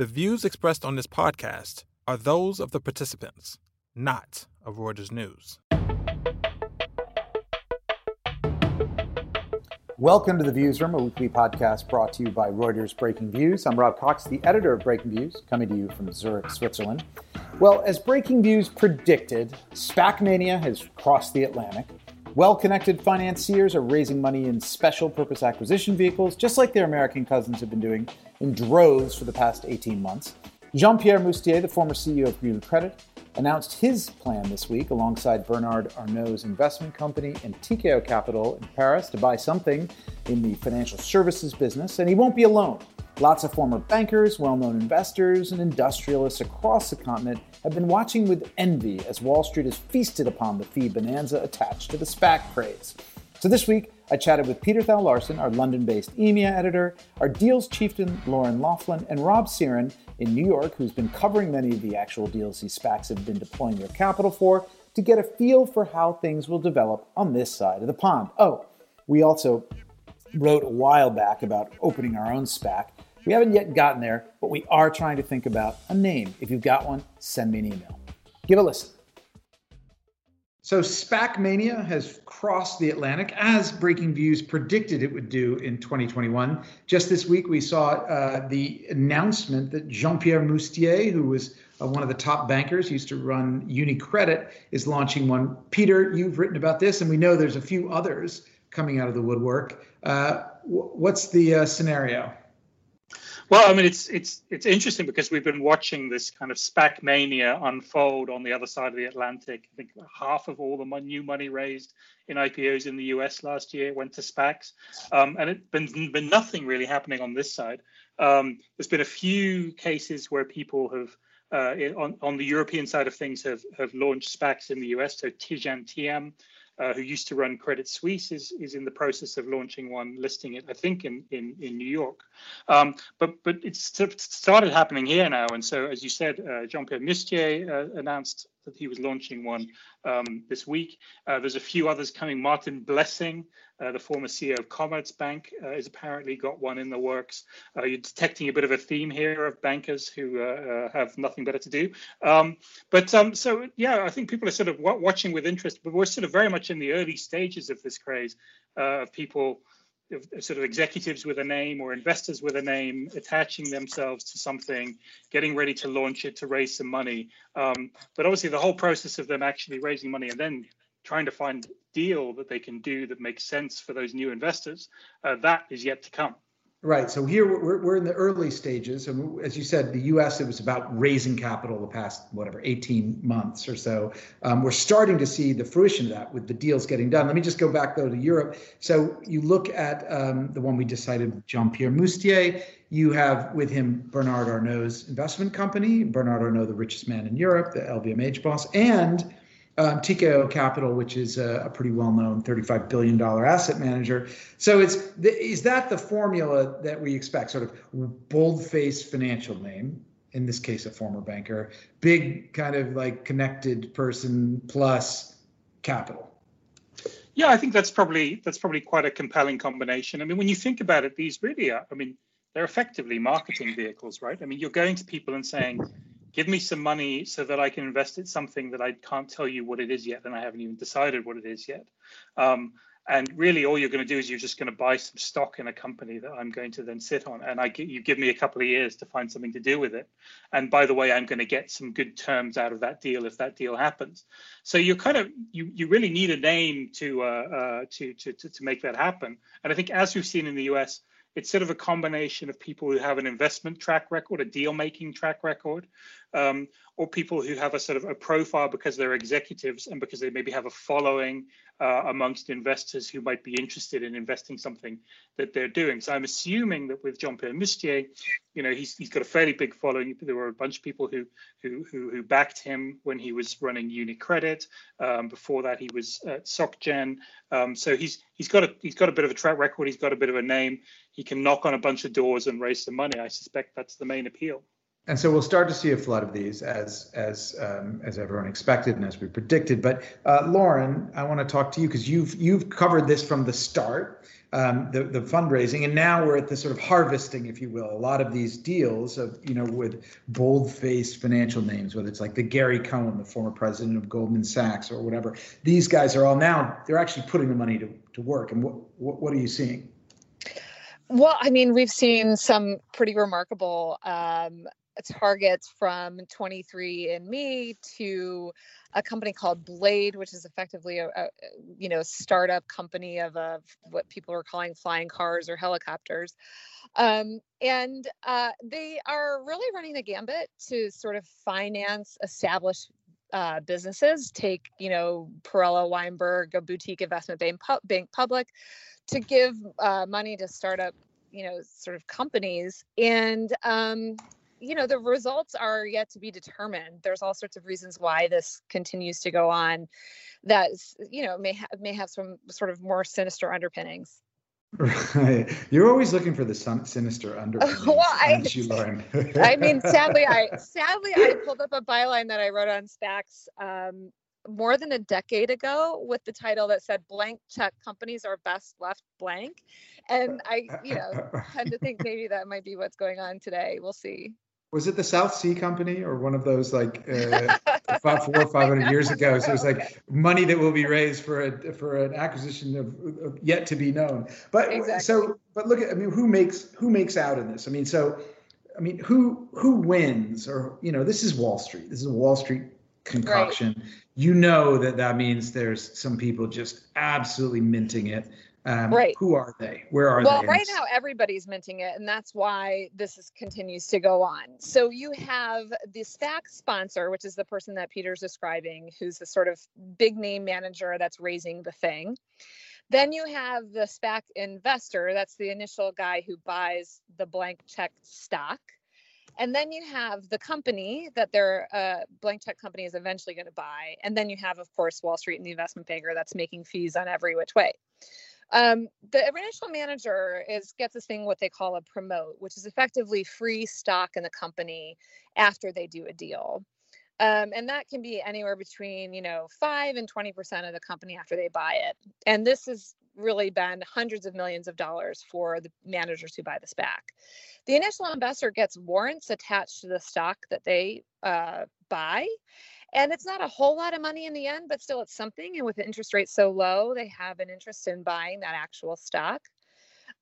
The views expressed on this podcast are those of the participants, not of Reuters News. Welcome to The Views Room, a weekly podcast brought to you by Reuters Breaking Views. I'm Rob Cox, the editor of Breaking Views, coming to you from Zurich, Switzerland. Well, as Breaking Views predicted, SPAC mania has crossed the Atlantic. Well connected financiers are raising money in special purpose acquisition vehicles, just like their American cousins have been doing in droves for the past 18 months. Jean Pierre Mustier, the former CEO of UniCredit, announced his plan this week alongside Bernard Arnault's investment company and Tikehau Capital in Paris to buy something in the financial services business, and he won't be alone. Lots of former bankers, well known investors, and industrialists across the continent have been watching with envy as Wall Street has feasted upon the fee bonanza attached to the SPAC craze. So this week, I chatted with Peter Thal Larsen, our London based EMEA editor, our deals chieftain Lauren Laughlin, and Rob Cyran in New York, who's been covering many of the actual deals these SPACs have been deploying their capital for, to get a feel for how things will develop on this side of the pond. Oh, we also wrote a while back about opening our own SPAC. We haven't yet gotten there, but we are trying to think about a name. If you've got one, send me an email. Give a listen. So, SPAC mania has crossed the Atlantic as Breaking Views predicted it would do in 2021. Just this week, we saw uh, the announcement that Jean Pierre Mustier, who was uh, one of the top bankers, used to run UniCredit, is launching one. Peter, you've written about this, and we know there's a few others coming out of the woodwork. Uh, what's the uh, scenario? Well, I mean, it's it's it's interesting because we've been watching this kind of SPAC mania unfold on the other side of the Atlantic. I think half of all the new money raised in IPOs in the US last year went to SPACs, um, and it's been been nothing really happening on this side. Um, there's been a few cases where people have. Uh, on, on the European side of things, have, have launched SPACs in the US. So Tidjane Thiam uh, who used to run Credit Suisse, is, is in the process of launching one, listing it, I think, in, in, in New York. Um, but but it's started happening here now. And so, as you said, uh, Jean Pierre Mustier uh, announced that he was launching one um, this week. Uh, there's a few others coming. Martin Blessing, uh, the former CEO of Commerzbank, uh, has apparently got one in the works. Uh, you're detecting a bit of a theme here of bankers who uh, uh, have nothing better to do. Um, but um, so, yeah, I think people are sort of watching with interest, but we're sort of very much in the early stages of this craze of people sort of executives with a name or investors with a name attaching themselves to something, getting ready to launch it to raise some money. Um, but obviously, the whole process of them actually raising money and then trying to find deal that they can do that makes sense for those new investors, uh, that is yet to come. Right. So here we're, we're in the early stages. And as you said, the US, it was about raising capital the past, whatever, 18 months or so. Um, we're starting to see the fruition of that with the deals getting done. Let me just go back, though, to Europe. So you look at um, the one we decided, Jean Pierre Mustier. You have with him Bernard Arnault's investment company, Bernard Arnault, the richest man in Europe, the LVMH boss, and um, Tikehau Capital, which is a, a pretty well-known $35 billion asset manager. So it's is that the formula that we expect? Sort of bold-faced financial name, in this case, a former banker, big kind of like connected person plus capital. Yeah, I think that's probably that's probably quite a compelling combination. I mean, when you think about it, these really are. I mean, they're effectively marketing vehicles, right? I mean, you're going to people and saying give me some money so that I can invest in something that I can't tell you what it is yet, and I haven't even decided what it is yet. Um, and really, all you're going to do is you're just going to buy some stock in a company that I'm going to then sit on, and I you give me a couple of years to find something to do with it. And by the way, I'm going to get some good terms out of that deal if that deal happens. So you kind of you you really need a name to uh, uh, to, to to to make that happen. And I think as we've seen in the U.S it's sort of a combination of people who have an investment track record, a deal making track record, um, or people who have a sort of a profile because they're executives and because they maybe have a following uh, amongst investors who might be interested in investing something that they're doing. So I'm assuming that with Jean Pierre Mustier, you know, he's he's got a fairly big following. There were a bunch of people who who who, who backed him when he was running UniCredit. Um, before that, he was at SocGen. Um, so he's he's got a he's got a bit of a track record. He's got a bit of a name. He can knock on a bunch of doors and raise some money. I suspect that's the main appeal. And so we'll start to see a flood of these as as um, as everyone expected and as we predicted. But uh, Lauren, I want to talk to you because you've you've covered this from the start. um, the the fundraising, and now we're at the sort of harvesting, if you will, a lot of these deals of you know with bold-faced financial names, whether it's like the Gary Cohn, the former president of Goldman Sachs, or whatever. These guys are all now they're actually putting the money to to work. And what what, what are you seeing? Well, I mean, we've seen some pretty remarkable um, targets from 23andMe to a company called Blade, which is effectively a, a you know startup company of, of what people are calling flying cars or helicopters. Um, and uh, they are really running the gambit to sort of finance established uh, businesses. Take you know Perella Weinberg, a boutique investment bank, bank public to give uh, money to startup you know sort of companies and um, you know the results are yet to be determined. There's all sorts of reasons why this continues to go on that you know may have may have some sort of more sinister underpinnings. Right. You're always looking for the sinister underpinnings, well, I, you, Lauren? I mean, sadly, I sadly I pulled up a byline that I wrote on SPACs um, more than a decade ago with the title that said blank check companies are best left blank. And i you know tend to think maybe that might be what's going on today. We'll see was it the south sea company or one of those like uh, five, four or five hundred years ago so it was like money that will be raised for a for an acquisition of, of yet to be known but exactly. so but look at i mean who makes who makes out in this i mean so i mean who who wins or you know this is wall street this is a wall street concoction, right. you know that that means there's some people just absolutely minting it. Um, right. Who are they? Where are well, they? Well, right now everybody's minting it, and that's why this is, continues to go on. So you have the SPAC sponsor, which is the person that Peter's describing, who's the sort of big name manager that's raising the thing. Then you have the SPAC investor, that's the initial guy who buys the blank check stock. And then you have the company that their uh, blank check company is eventually going to buy. And then you have, of course, Wall Street and the investment banker that's making fees on every which way. Um, the initial manager is gets this thing what they call a promote, which is effectively free stock in the company after they do a deal. Um, and that can be anywhere between you know five and 20 percent of the company after they buy it and this has really been hundreds of millions of dollars for the managers who buy the SPAC. The initial investor gets warrants attached to the stock that they uh, buy. And it's not a whole lot of money in the end, but still it's something. And with interest rates so low, they have an interest in buying that actual stock.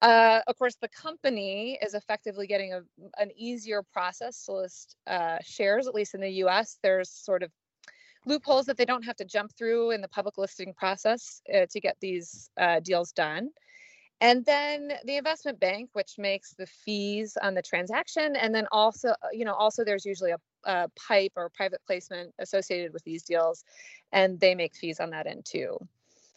Uh, of course, the company is effectively getting a, an easier process to list uh, shares, at least in the US. There's sort of loopholes that they don't have to jump through in the public listing process uh, to get these uh, deals done. And then the investment bank, which makes the fees on the transaction, and then also, uh, you know, also there's usually a, a pipe or private placement associated with these deals, and they make fees on that end too.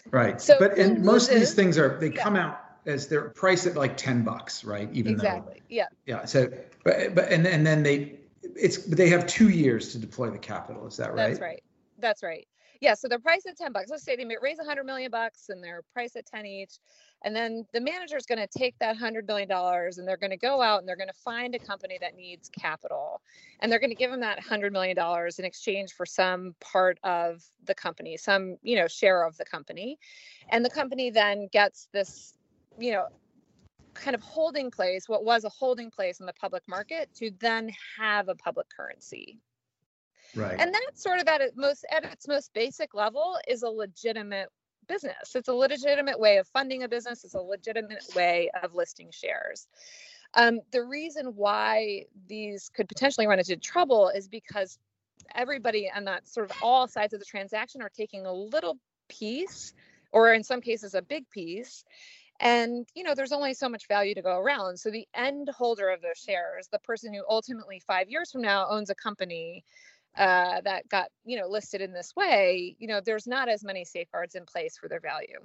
Right. So, but and most of these things are they yeah. come out as they're priced at like ten bucks, right? Even exactly. Though, yeah. Yeah. So, but but and and then they it's they have two years to deploy the capital. Is that right? That's right. That's right. Yeah, so they're priced at 10 bucks. Let's say they raise 100 million bucks and they're priced at 10 each. And then the manager is going to take that $100 million and they're going to go out and they're going to find a company that needs capital. And they're going to give them that $100 million in exchange for some part of the company, some, you know, share of the company. And the company then gets this, you know, kind of holding place, what was a holding place in the public market to then have a public currency. Right. And that sort of at its most at its most basic level is a legitimate business. It's a legitimate way of funding a business. It's a legitimate way of listing shares. Um, the reason why these could potentially run into trouble is because everybody on that sort of all sides of the transaction are taking a little piece, or in some cases, a big piece. And you know, there's only so much value to go around. So the end holder of those shares, the person who ultimately five years from now owns a company uh, that got you know listed in this way, you know, there's not as many safeguards in place for their value.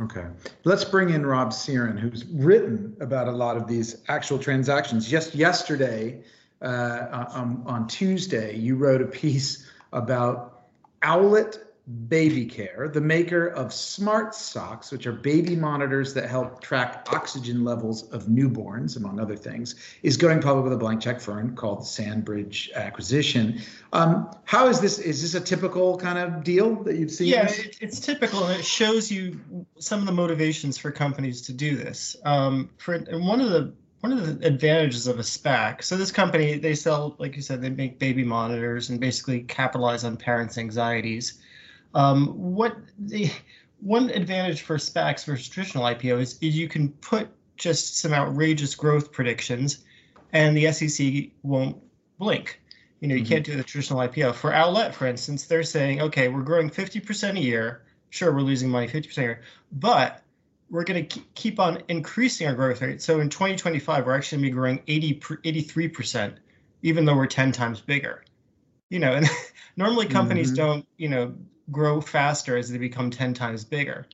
Okay, let's bring in Rob Cyran, who's written about a lot of these actual transactions. Just yesterday, uh, on, on Tuesday, you wrote a piece about Owlet Baby Care, the maker of smart socks, which are baby monitors that help track oxygen levels of newborns, among other things, is going public with a blank check firm called Sandbridge Acquisition. Um, how is this? Is this a typical kind of deal that you've seen? Yeah, it, it's typical, and it shows you some of the motivations for companies to do this. Um, for one of the one of the advantages of a SPAC. So this company, they sell, like you said, they make baby monitors and basically capitalize on parents' anxieties. Um, what the one advantage for SPACs versus traditional IPOs is you can put just some outrageous growth predictions, and the SEC won't blink. You know, you mm-hmm. can't do the traditional IPO. For Owlet, for instance, they're saying, okay, we're growing 50% a year. Sure, we're losing money 50% a year, but we're going to keep on increasing our growth rate. So in 2025, we're actually going to be growing 80, 83%, even though we're 10 times bigger. You know, and normally companies mm-hmm. don't, you know, grow faster as they become 10 times bigger.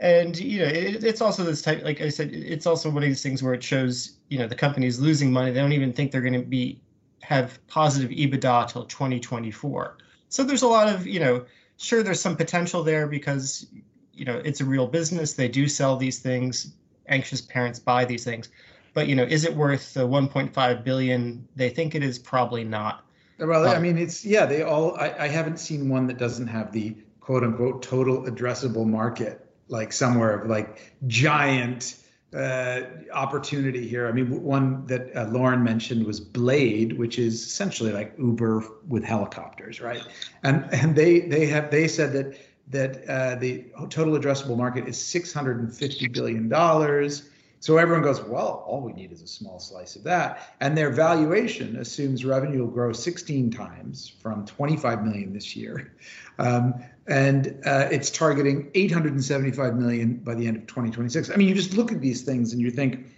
And you know, it, it's also this type, like I said, it's also one of these things where it shows, you know, the company's losing money. They don't even think they're going to be have positive EBITDA till 2024. So there's a lot of, you know, sure there's some potential there because, you know, it's a real business. They do sell these things. Anxious parents buy these things. But you know, is it worth the 1.5 billion they think it is? Probably not. Well, I mean, it's yeah. They all. I, I haven't seen one that doesn't have the quote unquote total addressable market like somewhere of like giant uh, opportunity here. I mean, one that uh, Lauren mentioned was Blade, which is essentially like Uber with helicopters, right? And and they they have they said that that uh, the total addressable market is 650 billion dollars. So everyone goes, well, all we need is a small slice of that. And their valuation assumes revenue will grow 16 times from 25 million this year. Um, and uh, it's targeting 875 million by the end of 2026. I mean, you just look at these things and you think,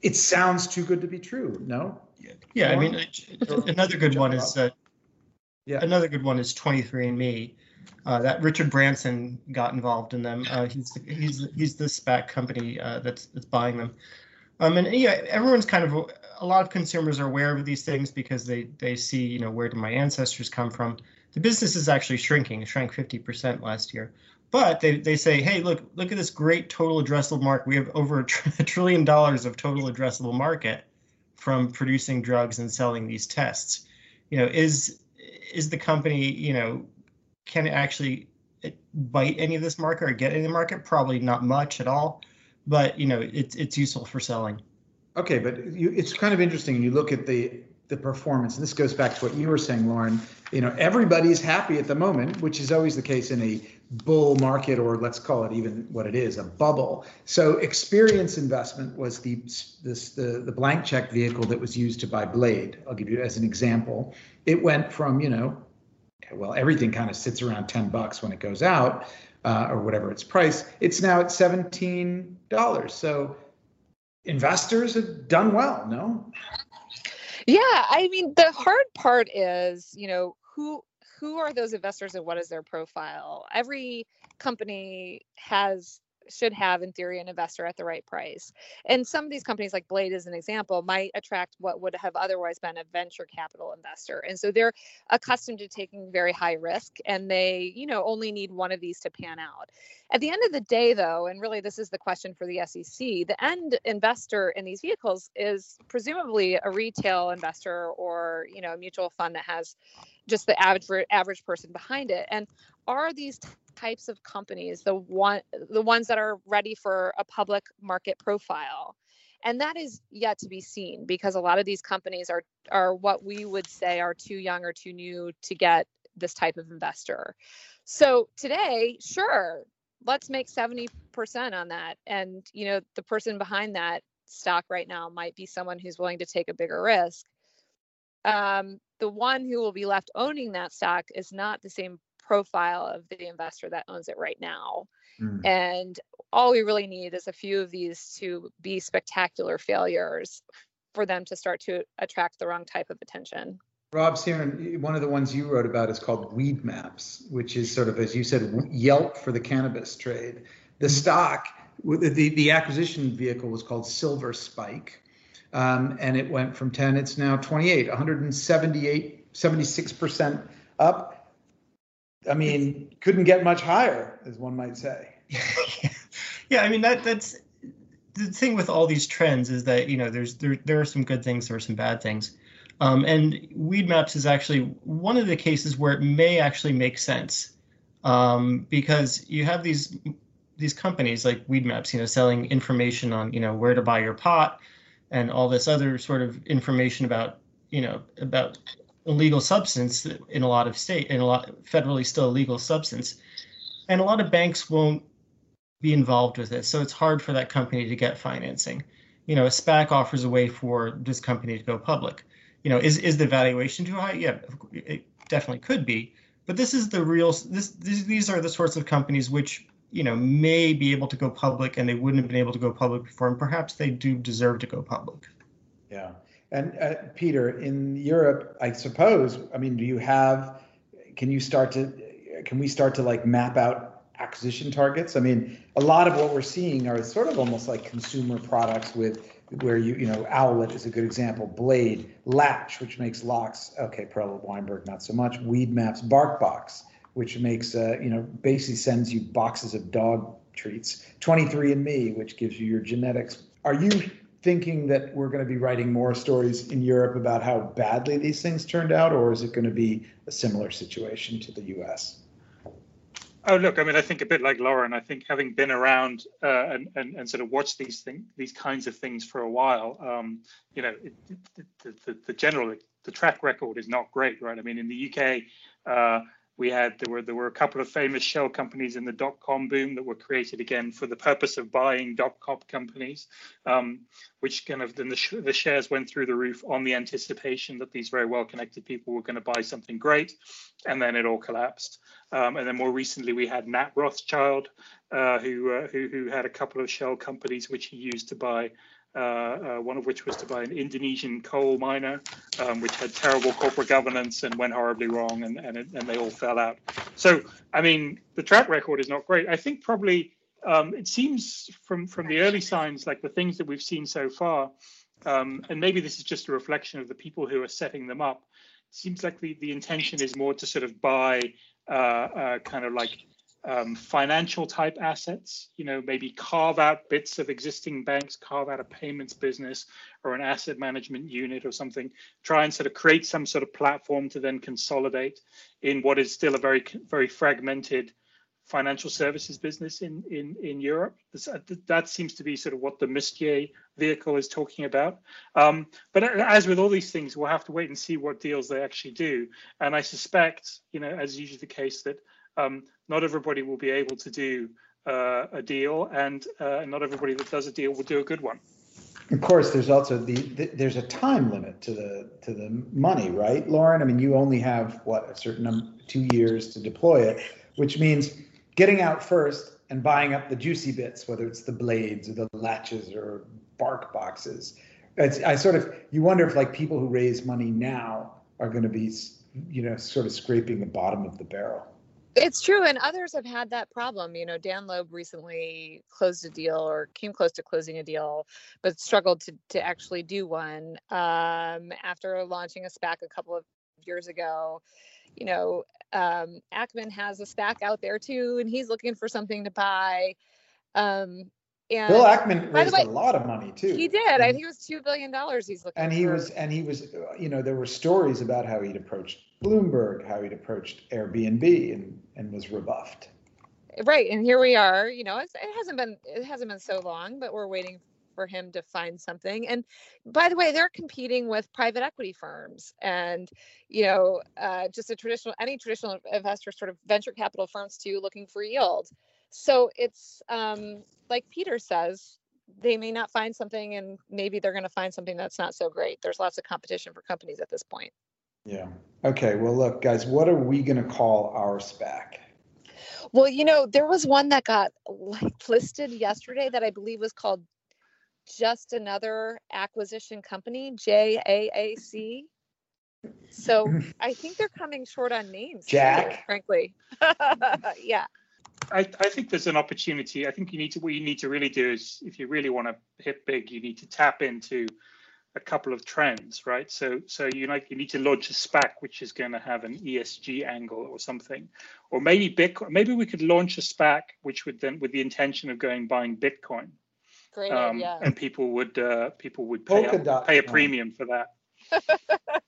it sounds too good to be true. No? Yeah, yeah I mean, another good one is uh, yeah. Another good one is 23andMe uh, that Richard Branson got involved in them. Uh, he's the, he's he's the SPAC company uh, that's that's buying them. Um, and yeah, everyone's kind of a lot of consumers are aware of these things because they they see you know where did my ancestors come from. The business is actually shrinking. It shrank 50% last year. But they, they say, hey, look, look at this great total addressable market. We have over a, tr- a trillion dollars of total addressable market from producing drugs and selling these tests. You know, is is the company, you know, can it actually eh, bite any of this market or get any the market? Probably not much at all, but you know it's it's useful for selling. Okay, but you, it's kind of interesting. You look at the the performance. And this goes back to what you were saying, Lauren. You know, everybody's happy at the moment, which is always the case in a bull market, or let's call it even what it is, a bubble. So, experience investment was the this the the blank check vehicle that was used to buy Blade. I'll give you as an example. It went from you know well, everything kind of sits around 10 bucks when it goes out uh, or whatever its price. It's now at $17. So investors have done well, no? Yeah, I mean, the hard part is, you know, who who are those investors and what is their profile? Every company has should have in theory an investor at the right price. And some of these companies like blade as an example might attract what would have otherwise been a venture capital investor. And so they're accustomed to taking very high risk and they you know only need one of these to pan out. At the end of the day though and really this is the question for the sec the end investor in these vehicles is presumably a retail investor or you know a mutual fund that has just the average average person behind it. And are these types of companies the one the ones that are ready for a public market profile? And that is yet to be seen because a lot of these companies are are what we would say are too young or too new to get this type of investor. So today sure let's make 70% on that. And you know the person behind that stock right now might be someone who's willing to take a bigger risk. Um, the one who will be left owning that stock is not the same profile of the investor that owns it right now. Mm. And all we really need is a few of these to be spectacular failures for them to start to attract the wrong type of attention. Rob Seaman, one of the ones you wrote about is called Weedmaps, which is sort of, as you said, Yelp for the cannabis trade. The mm-hmm. stock, the, the acquisition vehicle was called Silver Spike, um, and it went from 10, it's now 28, 178, 76% up I mean, couldn't get much higher, as one might say. yeah, I mean that that's the thing with all these trends is that you know there's there there are some good things, there are some bad things, um, and Weedmaps is actually one of the cases where it may actually make sense um, because you have these these companies like Weedmaps, you know, selling information on you know where to buy your pot and all this other sort of information about you know about illegal substance in a lot of state in a lot federally still illegal substance. And a lot of banks won't be involved with it. So it's hard for that company to get financing. You know a spac offers a way for this company to go public. You know is is the valuation too high? Yeah it definitely could be. But this is the real this, this these are the sorts of companies which you know may be able to go public and they wouldn't have been able to go public before. And perhaps they do deserve to go public. Yeah and uh, Peter, in Europe, I suppose, I mean, do you have, can you start to, can we start to like map out acquisition targets? I mean, a lot of what we're seeing are sort of almost like consumer products with where you, you know, Owlet is a good example, Blade, Latch, which makes locks. Okay, Perella Weinberg, not so much. Weedmaps, BarkBox, which makes, uh, you know, basically sends you boxes of dog treats. 23andMe, which gives you your genetics. Are you thinking that we're going to be writing more stories in Europe about how badly these things turned out, or is it going to be a similar situation to the U.S.? Oh, look, I mean, I think a bit like Lauren. I think having been around uh, and, and and sort of watched these things, these kinds of things for a while, um, you know, it, it, the, the, the general the track record is not great, right? I mean, in the UK. Uh, we had there were there were a couple of famous shell companies in the dot com boom that were created again for the purpose of buying dot com companies, um, which kind of then the, sh- the shares went through the roof on the anticipation that these very well connected people were going to buy something great, and then it all collapsed. Um, and then more recently we had Nat Rothschild, uh, who, uh, who who had a couple of shell companies which he used to buy uh, uh, one of which was to buy an Indonesian coal miner, um, which had terrible corporate governance and went horribly wrong, and and, it, and they all fell out. So, I mean, the track record is not great. I think probably um, it seems from from the early signs, like the things that we've seen so far, um, and maybe this is just a reflection of the people who are setting them up. Seems like the the intention is more to sort of buy uh, uh, kind of like um, financial type assets, you know, maybe carve out bits of existing banks, carve out a payments business or an asset management unit or something, try and sort of create some sort of platform to then consolidate in what is still a very, very fragmented financial services business in, in, in Europe. Uh, that seems to be sort of what the Mustier vehicle is talking about. Um, but as with all these things, we'll have to wait and see what deals they actually do. And I suspect, you know, as usually the case, that um, not everybody will be able to do uh, a deal, and uh, not everybody that does a deal will do a good one. Of course, there's also the, the, there's a time limit to the to the money, right, Lauren? I mean, you only have what a certain number, two years to deploy it, which means getting out first and buying up the juicy bits, whether it's the blades or the latches or bark boxes. It's, I sort of you wonder if like people who raise money now are going to be, you know, sort of scraping the bottom of the barrel. It's true, and others have had that problem. You know, Dan Loeb recently closed a deal or came close to closing a deal, but struggled to to actually do one um, after launching a SPAC a couple of years ago. You know, um, Ackman has a SPAC out there too, and he's looking for something to buy. Um, and Bill Ackman raised way, a lot of money too. He did. And, I think it was two billion dollars. He's looking. And he for. was, and he was, you know, there were stories about how he'd approached Bloomberg, how he'd approached Airbnb, and and was rebuffed. Right, and here we are. You know, it hasn't been it hasn't been so long, but we're waiting for him to find something. And by the way, they're competing with private equity firms and, you know, uh, just a traditional, any traditional investor, sort of venture capital firms too, looking for yield. So it's um, like Peter says, they may not find something and maybe they're going to find something that's not so great. There's lots of competition for companies at this point. Yeah. Okay. Well, look, guys, what are we going to call our SPAC? Well, you know, there was one that got like listed yesterday that I believe was called Just Another Acquisition Company, JAAC. So I think they're coming short on names. Jack. frankly. yeah. I, I think there's an opportunity. I think you need to what you need to really do is if you really want to hit big, you need to tap into a couple of trends, right? So so you like you need to launch a SPAC which is going to have an ESG angle or something, or maybe Bitcoin. Maybe we could launch a SPAC which would then with the intention of going buying Bitcoin. Great Um, idea. and people would uh, people would pay, Polka up- pay a premium for that.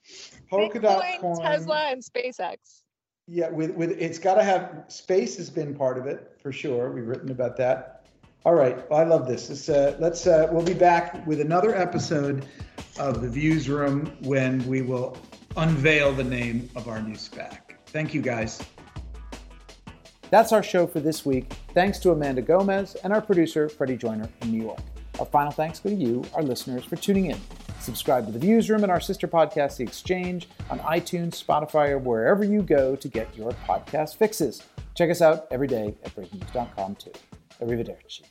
Polkadot Bitcoin, coin. Tesla, and SpaceX. Yeah, with with it's got to have space has been part of it for sure. We've written about that. All right, I love this. This, uh, let's uh, we'll be back with another episode of the Views Room when we will unveil the name of our new SPAC. Thank you, guys. That's our show for this week. Thanks to Amanda Gomez and our producer Freddie Joyner in New York. Our final thanks go to you, our listeners, for tuning in. Subscribe to the Views Room and our sister podcast, The Exchange, on iTunes, Spotify, or wherever you go to get your podcast fixes. Check us out every day at breakingviews.com too. Arrivederci.